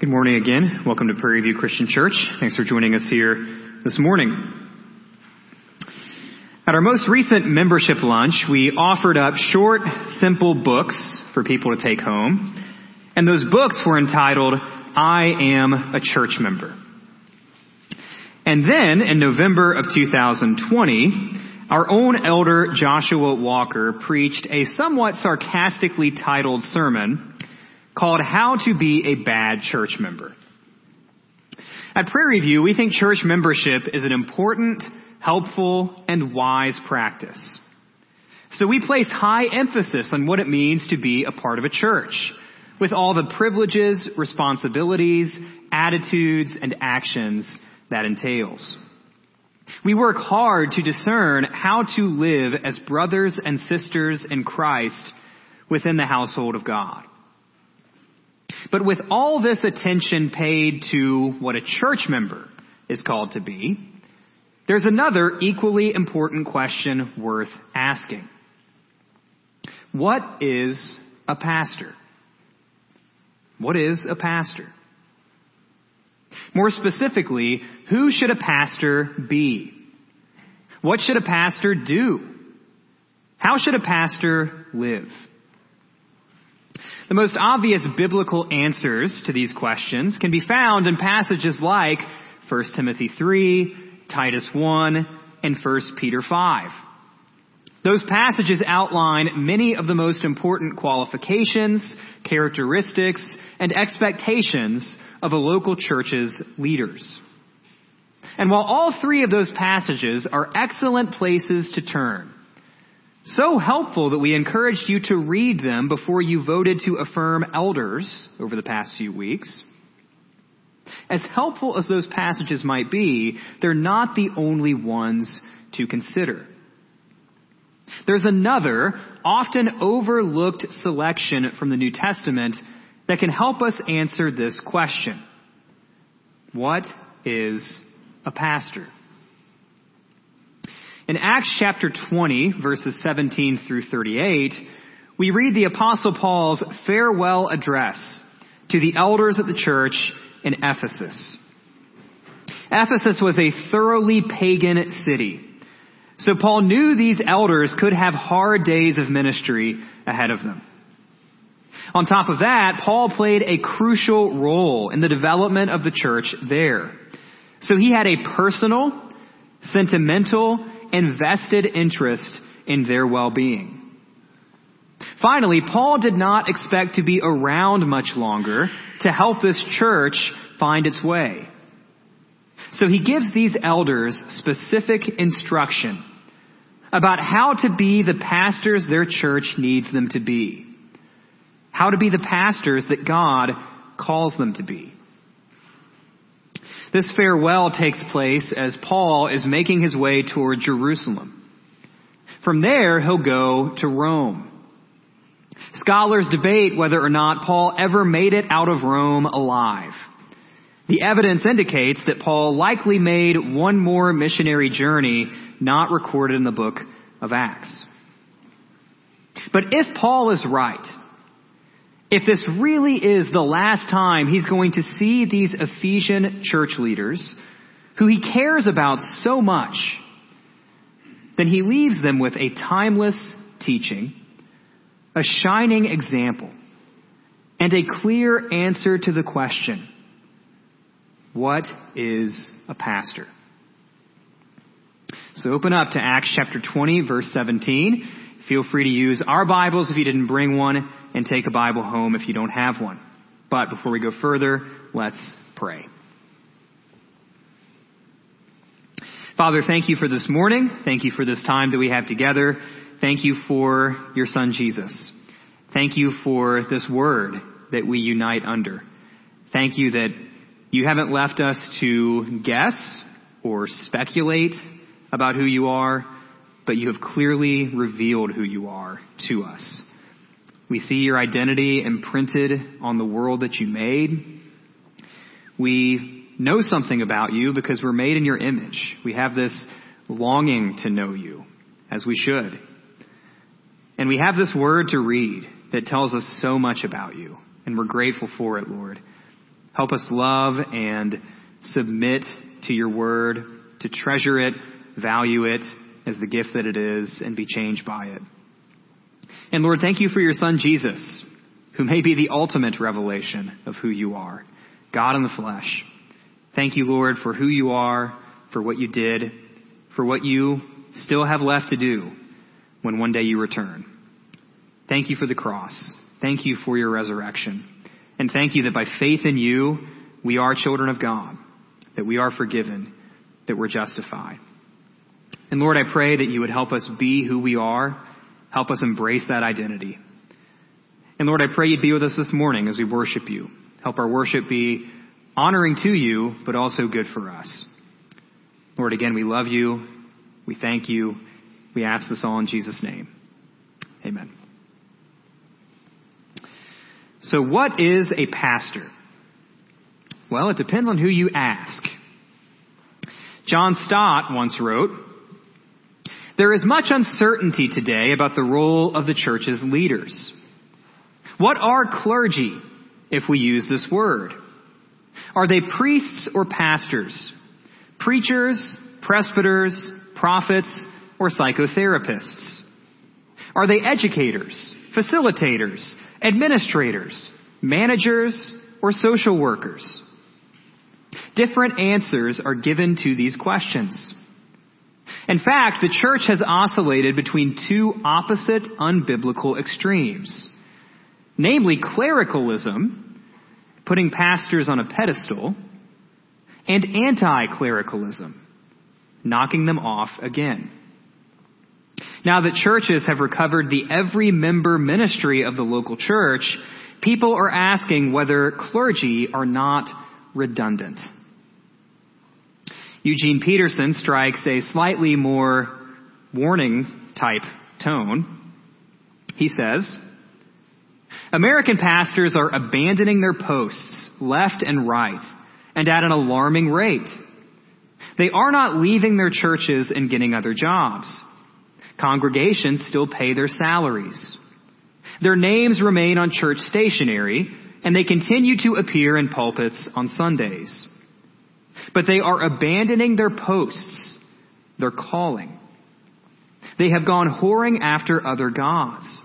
Good morning again. Welcome to Prairie View Christian Church. Thanks for joining us here this morning. At our most recent membership lunch, we offered up short, simple books for people to take home. And those books were entitled, I Am a Church Member. And then, in November of 2020, our own elder Joshua Walker preached a somewhat sarcastically titled sermon called How to Be a Bad Church Member. At Prairie View, we think church membership is an important, helpful, and wise practice. So we place high emphasis on what it means to be a part of a church, with all the privileges, responsibilities, attitudes, and actions that entails. We work hard to discern how to live as brothers and sisters in Christ within the household of God. But with all this attention paid to what a church member is called to be, there's another equally important question worth asking. What is a pastor? What is a pastor? More specifically, who should a pastor be? What should a pastor do? How should a pastor live? The most obvious biblical answers to these questions can be found in passages like 1 Timothy 3, Titus 1, and 1 Peter 5. Those passages outline many of the most important qualifications, characteristics, and expectations of a local church's leaders. And while all three of those passages are excellent places to turn, so helpful that we encouraged you to read them before you voted to affirm elders over the past few weeks. As helpful as those passages might be, they're not the only ones to consider. There's another, often overlooked selection from the New Testament that can help us answer this question. What is a pastor? In Acts chapter 20, verses 17 through 38, we read the apostle Paul's farewell address to the elders of the church in Ephesus. Ephesus was a thoroughly pagan city. So Paul knew these elders could have hard days of ministry ahead of them. On top of that, Paul played a crucial role in the development of the church there. So he had a personal, sentimental, and vested interest in their well-being. Finally, Paul did not expect to be around much longer to help this church find its way. So he gives these elders specific instruction about how to be the pastors their church needs them to be. How to be the pastors that God calls them to be. This farewell takes place as Paul is making his way toward Jerusalem. From there, he'll go to Rome. Scholars debate whether or not Paul ever made it out of Rome alive. The evidence indicates that Paul likely made one more missionary journey not recorded in the book of Acts. But if Paul is right, if this really is the last time he's going to see these Ephesian church leaders, who he cares about so much, then he leaves them with a timeless teaching, a shining example, and a clear answer to the question, what is a pastor? So open up to Acts chapter 20 verse 17. Feel free to use our Bibles if you didn't bring one and take a Bible home if you don't have one. But before we go further, let's pray. Father, thank you for this morning. Thank you for this time that we have together. Thank you for your son Jesus. Thank you for this word that we unite under. Thank you that you haven't left us to guess or speculate about who you are, but you have clearly revealed who you are to us. We see your identity imprinted on the world that you made. We know something about you because we're made in your image. We have this longing to know you, as we should. And we have this word to read that tells us so much about you, and we're grateful for it, Lord. Help us love and submit to your word, to treasure it, value it as the gift that it is, and be changed by it. And Lord, thank you for your son Jesus, who may be the ultimate revelation of who you are, God in the flesh. Thank you, Lord, for who you are, for what you did, for what you still have left to do when one day you return. Thank you for the cross. Thank you for your resurrection. And thank you that by faith in you, we are children of God, that we are forgiven, that we're justified. And Lord, I pray that you would help us be who we are, help us embrace that identity. And Lord, I pray you'd be with us this morning as we worship you. Help our worship be honoring to you, but also good for us. Lord, again, we love you. We thank you. We ask this all in Jesus' name. Amen. So, what is a pastor? Well, it depends on who you ask. John Stott once wrote, There is much uncertainty today about the role of the church's leaders. What are clergy, if we use this word? Are they priests or pastors? Preachers, presbyters, prophets, or psychotherapists? Are they educators, facilitators, administrators, managers, or social workers? Different answers are given to these questions. In fact, the church has oscillated between two opposite unbiblical extremes. Namely, clericalism, putting pastors on a pedestal, and anti-clericalism, knocking them off again. Now that churches have recovered the every member ministry of the local church, people are asking whether clergy are not redundant. Eugene Peterson strikes a slightly more warning type tone. He says, American pastors are abandoning their posts left and right and at an alarming rate. They are not leaving their churches and getting other jobs. Congregations still pay their salaries. Their names remain on church stationery, and they continue to appear in pulpits on Sundays. But they are abandoning their posts, their calling. They have gone whoring after other gods.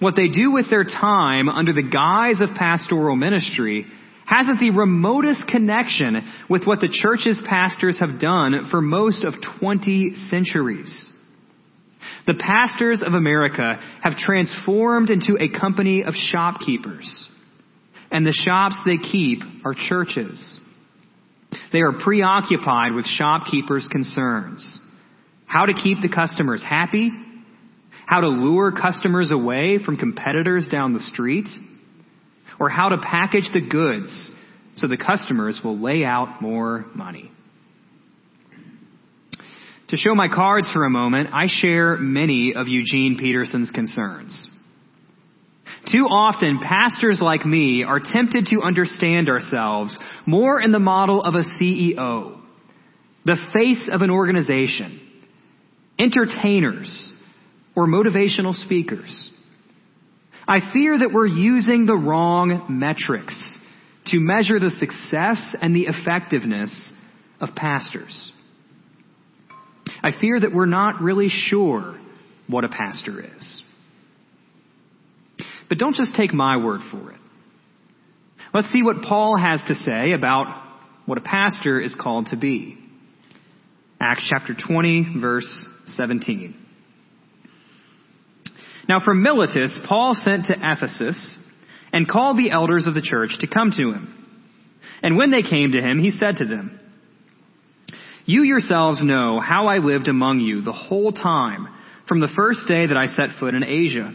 What they do with their time under the guise of pastoral ministry hasn't the remotest connection with what the church's pastors have done for most of 20 centuries. The pastors of America have transformed into a company of shopkeepers. And the shops they keep are churches. They are preoccupied with shopkeepers' concerns. How to keep the customers happy, how to lure customers away from competitors down the street, or how to package the goods so the customers will lay out more money. To show my cards for a moment, I share many of Eugene Peterson's concerns. Too often, pastors like me are tempted to understand ourselves more in the model of a CEO, the face of an organization, entertainers, or motivational speakers. I fear that we're using the wrong metrics to measure the success and the effectiveness of pastors. I fear that we're not really sure what a pastor is. But don't just take my word for it. Let's see what Paul has to say about what a pastor is called to be. Acts chapter 20, verse 17. Now from Miletus, Paul sent to Ephesus and called the elders of the church to come to him. And when they came to him, he said to them, you yourselves know how I lived among you the whole time from the first day that I set foot in Asia,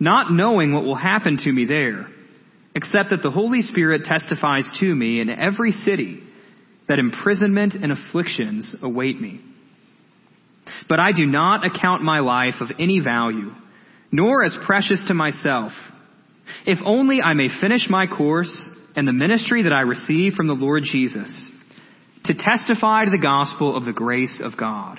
not knowing what will happen to me there, except that the Holy Spirit testifies to me in every city that imprisonment and afflictions await me. But I do not account my life of any value, nor as precious to myself, if only I may finish my course and the ministry that I receive from the Lord Jesus, to testify to the gospel of the grace of God.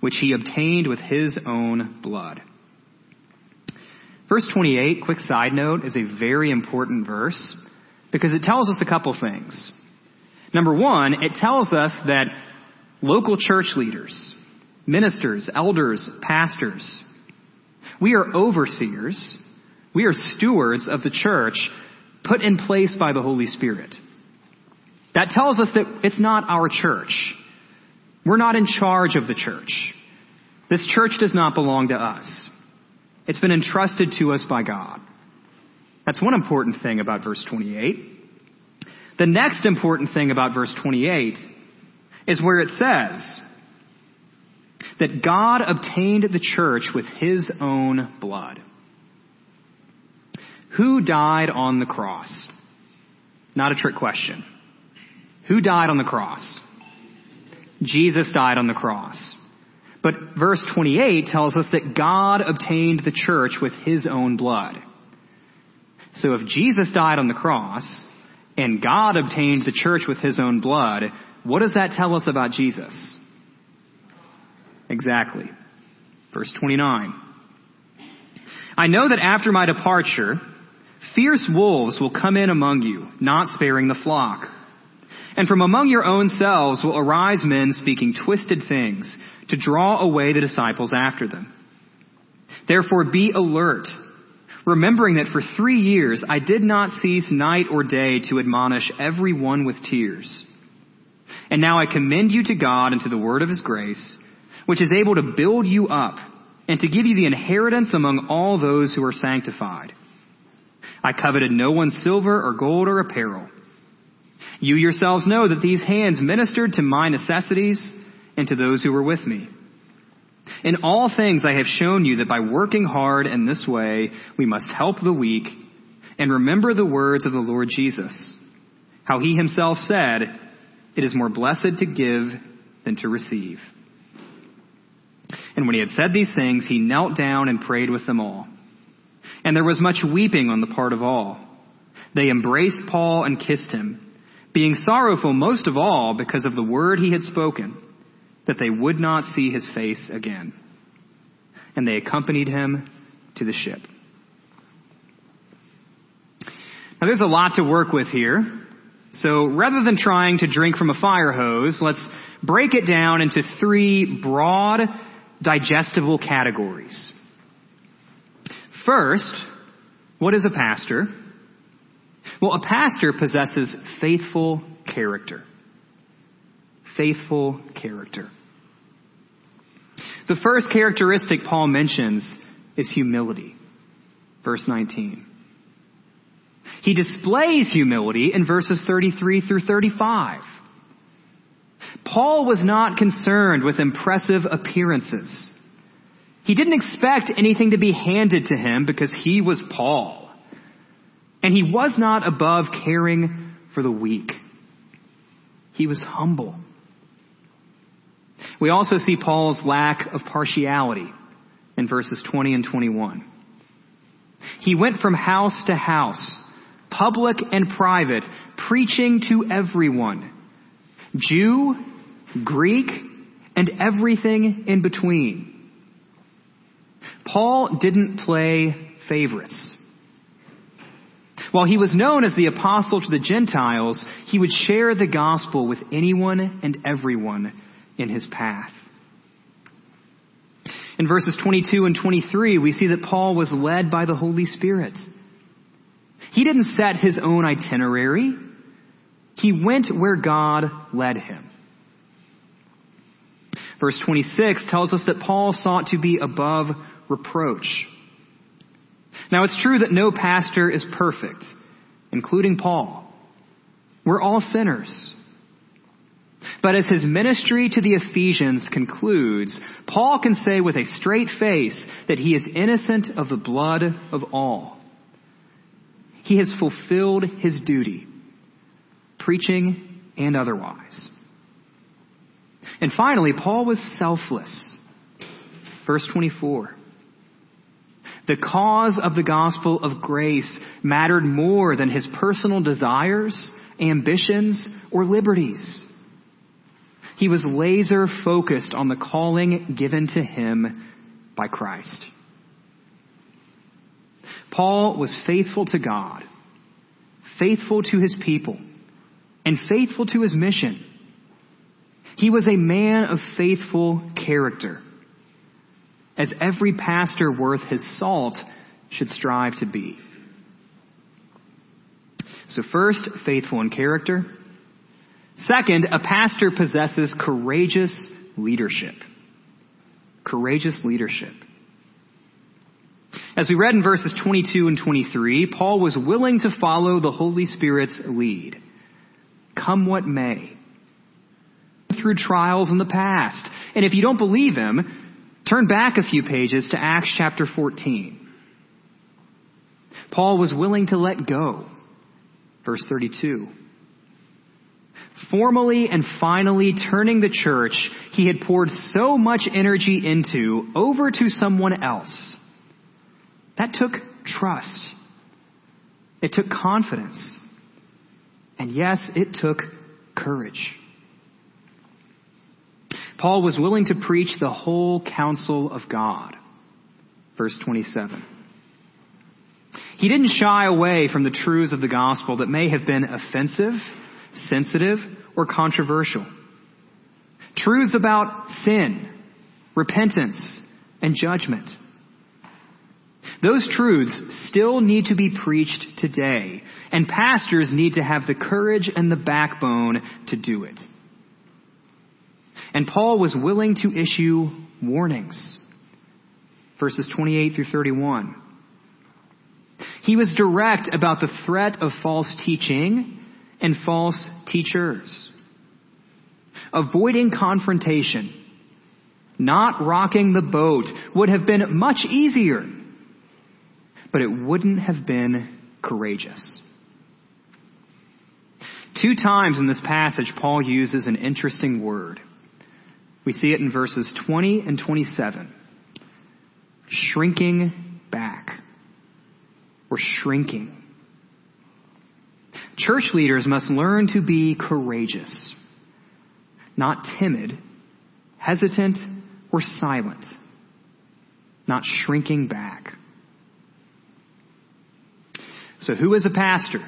which he obtained with his own blood. Verse 28, quick side note, is a very important verse because it tells us a couple things. Number one, it tells us that local church leaders, ministers, elders, pastors, we are overseers, we are stewards of the church put in place by the Holy Spirit. That tells us that it's not our church. We're not in charge of the church. This church does not belong to us. It's been entrusted to us by God. That's one important thing about verse 28. The next important thing about verse 28 is where it says that God obtained the church with his own blood. Who died on the cross? Not a trick question. Who died on the cross? Jesus died on the cross. But verse 28 tells us that God obtained the church with his own blood. So if Jesus died on the cross and God obtained the church with his own blood, what does that tell us about Jesus? Exactly. Verse 29. I know that after my departure, fierce wolves will come in among you, not sparing the flock. And from among your own selves will arise men speaking twisted things to draw away the disciples after them. Therefore be alert, remembering that for three years I did not cease night or day to admonish every one with tears. And now I commend you to God and to the word of his grace, which is able to build you up and to give you the inheritance among all those who are sanctified. I coveted no one's silver or gold or apparel. You yourselves know that these hands ministered to my necessities and to those who were with me. In all things I have shown you that by working hard in this way, we must help the weak and remember the words of the Lord Jesus, how he himself said, it is more blessed to give than to receive. And when he had said these things, he knelt down and prayed with them all. And there was much weeping on the part of all. They embraced Paul and kissed him, being sorrowful most of all because of the word he had spoken that they would not see his face again. And they accompanied him to the ship. Now there's a lot to work with here. So rather than trying to drink from a fire hose, let's break it down into three broad, digestible categories. First, what is a pastor? Well, a pastor possesses faithful character. Faithful character. The first characteristic Paul mentions is humility. Verse 19. He displays humility in verses 33 through 35. Paul was not concerned with impressive appearances. He didn't expect anything to be handed to him because he was Paul. And he was not above caring for the weak. He was humble. We also see Paul's lack of partiality in verses 20 and 21. He went from house to house, public and private, preaching to everyone, Jew, Greek, and everything in between. Paul didn't play favorites. While he was known as the apostle to the Gentiles, he would share the gospel with anyone and everyone in his path. In verses 22 and 23, we see that Paul was led by the Holy Spirit. He didn't set his own itinerary. He went where God led him. Verse 26 tells us that Paul sought to be above reproach. Now it's true that no pastor is perfect, including Paul. We're all sinners. But as his ministry to the Ephesians concludes, Paul can say with a straight face that he is innocent of the blood of all. He has fulfilled his duty, preaching and otherwise. And finally, Paul was selfless. Verse 24. The cause of the gospel of grace mattered more than his personal desires, ambitions, or liberties. He was laser focused on the calling given to him by Christ. Paul was faithful to God, faithful to his people, and faithful to his mission. He was a man of faithful character, as every pastor worth his salt should strive to be. So first, faithful in character. Second, a pastor possesses courageous leadership. Courageous leadership. As we read in verses 22 and 23, Paul was willing to follow the Holy Spirit's lead. Come what may. Through trials in the past. And if you don't believe him, turn back a few pages to Acts chapter 14. Paul was willing to let go. Verse 32. Formally and finally turning the church he had poured so much energy into over to someone else that took trust. It took confidence. And yes, it took courage. Paul was willing to preach the whole counsel of God. Verse 27. He didn't shy away from the truths of the gospel that may have been offensive, sensitive, or controversial. Truths about sin, repentance, and judgment. Those truths still need to be preached today, and pastors need to have the courage and the backbone to do it. And Paul was willing to issue warnings. Verses 28 through 31. He was direct about the threat of false teaching and false teachers. Avoiding confrontation, not rocking the boat would have been much easier but it wouldn't have been courageous. Two times in this passage, Paul uses an interesting word. We see it in verses 20 and 27. Shrinking back. Or shrinking. Church leaders must learn to be courageous, not timid, hesitant, or silent, not shrinking back. So who is a pastor?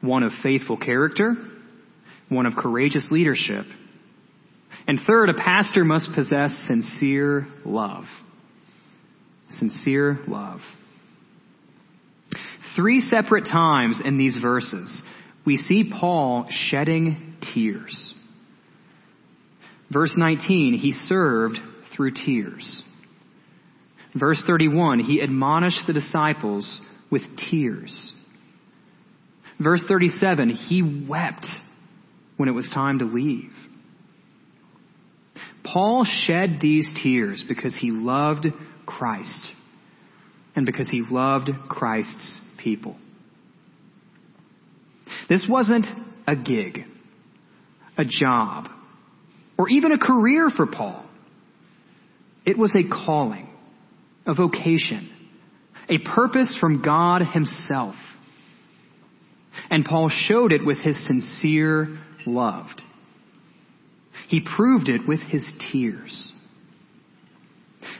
One of faithful character, one of courageous leadership. And third, a pastor must possess sincere love. Sincere love. Three separate times in these verses, we see Paul shedding tears. Verse 19, he served through tears. Verse 31, he admonished the disciples with tears. Verse 37, he wept when it was time to leave. Paul shed these tears because he loved Christ and because he loved Christ's people. This wasn't a gig, a job, or even a career for Paul. It was a calling, a vocation, a purpose from God himself. And Paul showed it with his sincere love. He proved it with his tears.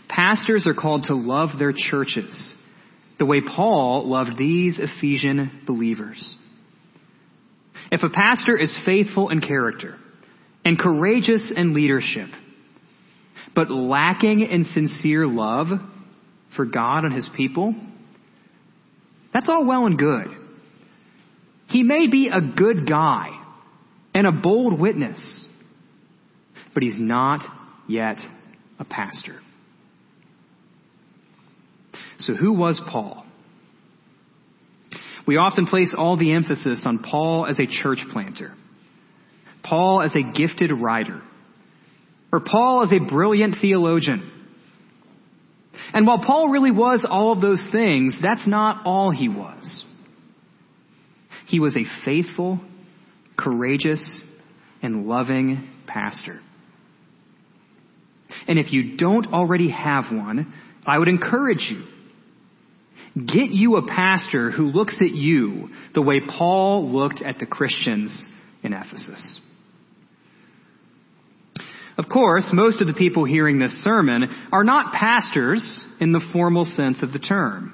Pastors are called to love their churches the way Paul loved these Ephesian believers. If a pastor is faithful in character and courageous in leadership, but lacking in sincere love, for God and His people, that's all well and good. He may be a good guy and a bold witness, but he's not yet a pastor. So who was Paul? We often place all the emphasis on Paul as a church planter, Paul as a gifted writer, or Paul as a brilliant theologian. And while Paul really was all of those things, that's not all he was. He was a faithful, courageous, and loving pastor. And if you don't already have one, I would encourage you. Get you a pastor who looks at you the way Paul looked at the Christians in Ephesus. Of course, most of the people hearing this sermon are not pastors in the formal sense of the term.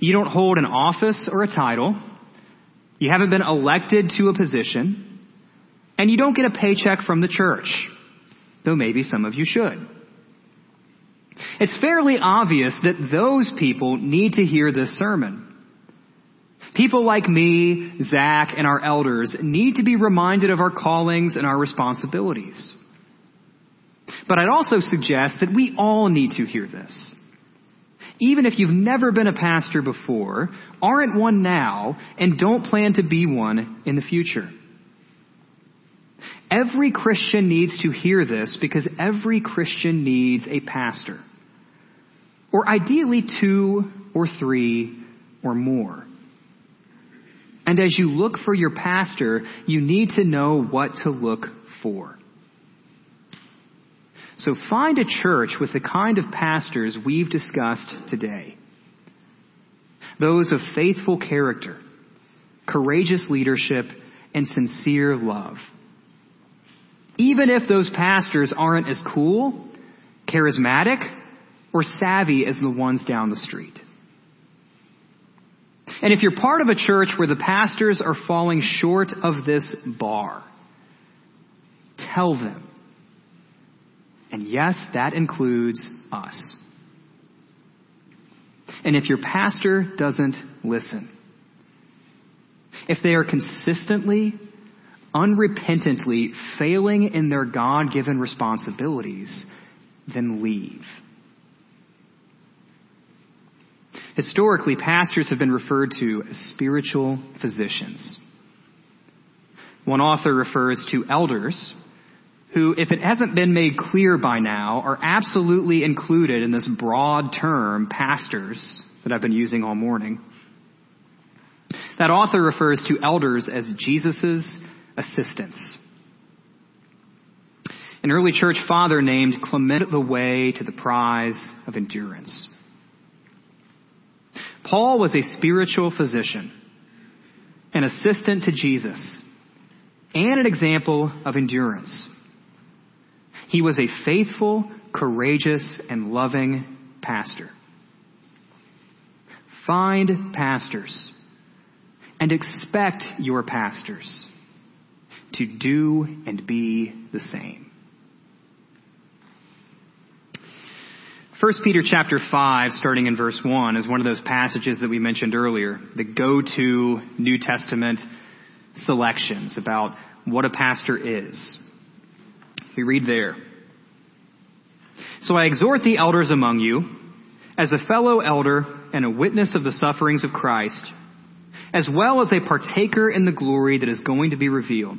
You don't hold an office or a title. You haven't been elected to a position. And you don't get a paycheck from the church, though maybe some of you should. It's fairly obvious that those people need to hear this sermon. People like me, Zach, and our elders need to be reminded of our callings and our responsibilities. But I'd also suggest that we all need to hear this. Even if you've never been a pastor before, aren't one now, and don't plan to be one in the future. Every Christian needs to hear this because every Christian needs a pastor. Or ideally two or three or more. And as you look for your pastor, you need to know what to look for. So find a church with the kind of pastors we've discussed today. Those of faithful character, courageous leadership, and sincere love. Even if those pastors aren't as cool, charismatic, or savvy as the ones down the street. And if you're part of a church where the pastors are falling short of this bar, tell them. And yes, that includes us. And if your pastor doesn't listen, if they are consistently, unrepentantly failing in their God given responsibilities, then leave. Historically, pastors have been referred to as spiritual physicians. One author refers to elders who, if it hasn't been made clear by now, are absolutely included in this broad term, pastors, that I've been using all morning. That author refers to elders as Jesus' assistants. An early church father named Clement the way to the prize of endurance. Paul was a spiritual physician, an assistant to Jesus, and an example of endurance. He was a faithful, courageous, and loving pastor. Find pastors and expect your pastors to do and be the same. 1 Peter chapter 5, starting in verse 1, is one of those passages that we mentioned earlier, the go-to New Testament selections about what a pastor is. We read there. So I exhort the elders among you, as a fellow elder and a witness of the sufferings of Christ, as well as a partaker in the glory that is going to be revealed.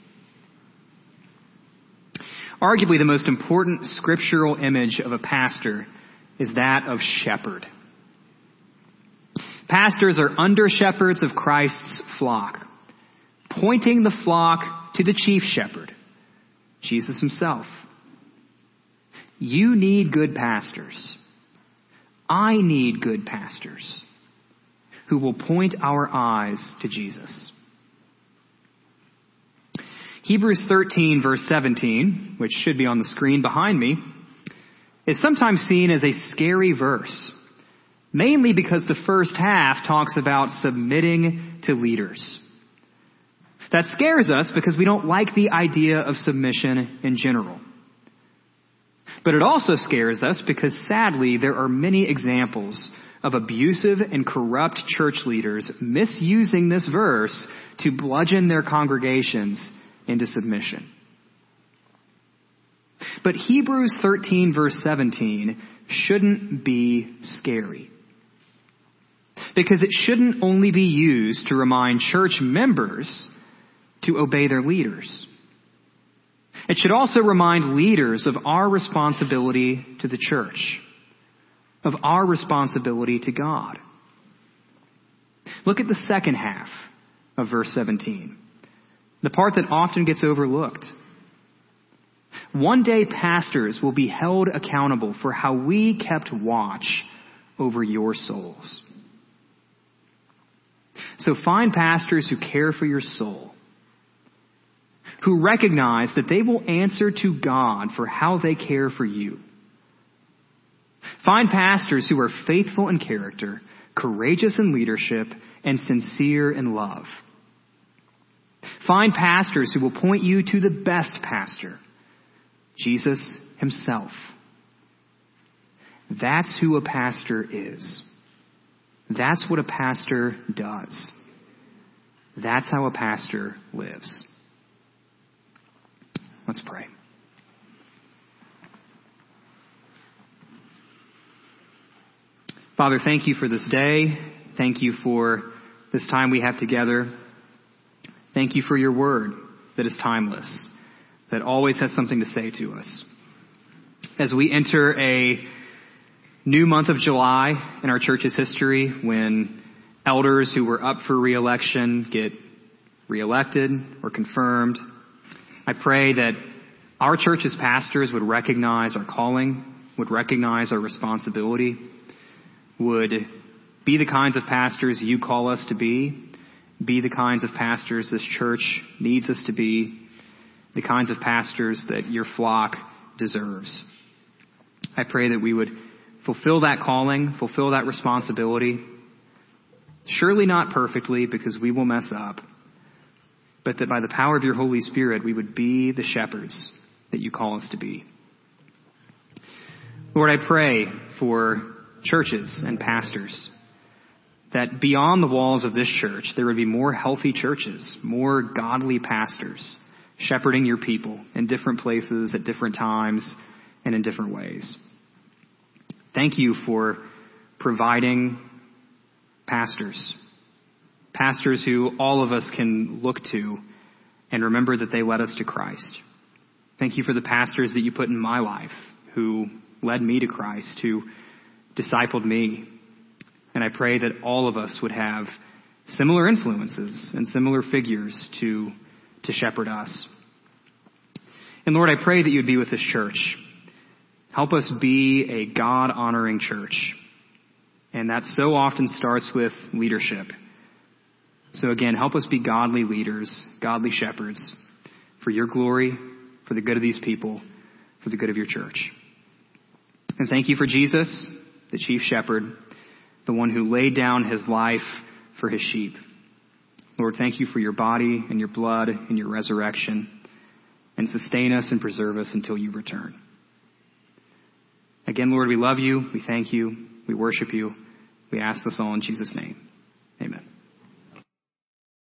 Arguably, the most important scriptural image of a pastor is that of shepherd. Pastors are under shepherds of Christ's flock, pointing the flock to the chief shepherd, Jesus himself. You need good pastors. I need good pastors who will point our eyes to Jesus. Hebrews 13 verse 17, which should be on the screen behind me, is sometimes seen as a scary verse, mainly because the first half talks about submitting to leaders. That scares us because we don't like the idea of submission in general. But it also scares us because sadly there are many examples of abusive and corrupt church leaders misusing this verse to bludgeon their congregations into submission. But Hebrews 13 verse 17 shouldn't be scary. Because it shouldn't only be used to remind church members to obey their leaders. It should also remind leaders of our responsibility to the church, of our responsibility to God. Look at the second half of verse 17, the part that often gets overlooked. One day pastors will be held accountable for how we kept watch over your souls. So find pastors who care for your soul, who recognize that they will answer to God for how they care for you. Find pastors who are faithful in character, courageous in leadership, and sincere in love. Find pastors who will point you to the best pastor, Jesus himself. That's who a pastor is. That's what a pastor does. That's how a pastor lives. Let's pray. Father, thank you for this day. Thank you for this time we have together. Thank you for your word that is timeless, that always has something to say to us. As we enter a new month of July in our church's history when elders who were up for reelection get reelected or confirmed. I pray that our church's pastors would recognize our calling, would recognize our responsibility, would be the kinds of pastors you call us to be, be the kinds of pastors this church needs us to be, the kinds of pastors that your flock deserves. I pray that we would fulfill that calling, fulfill that responsibility. Surely not perfectly because we will mess up, but that by the power of your Holy Spirit we would be the shepherds that you call us to be. Lord, I pray for churches and pastors that beyond the walls of this church there would be more healthy churches, more godly pastors shepherding your people in different places at different times and in different ways. Thank you for providing pastors. Pastors who all of us can look to and remember that they led us to Christ. Thank you for the pastors that you put in my life who led me to Christ, who discipled me. And I pray that all of us would have similar influences and similar figures to, to shepherd us. And Lord, I pray that you'd be with this church. Help us be a God honoring church. And that so often starts with leadership. So again, help us be godly leaders, godly shepherds for your glory, for the good of these people, for the good of your church. And thank you for Jesus, the chief shepherd, the one who laid down his life for his sheep. Lord, thank you for your body and your blood and your resurrection and sustain us and preserve us until you return. Again, Lord, we love you. We thank you. We worship you. We ask this all in Jesus' name.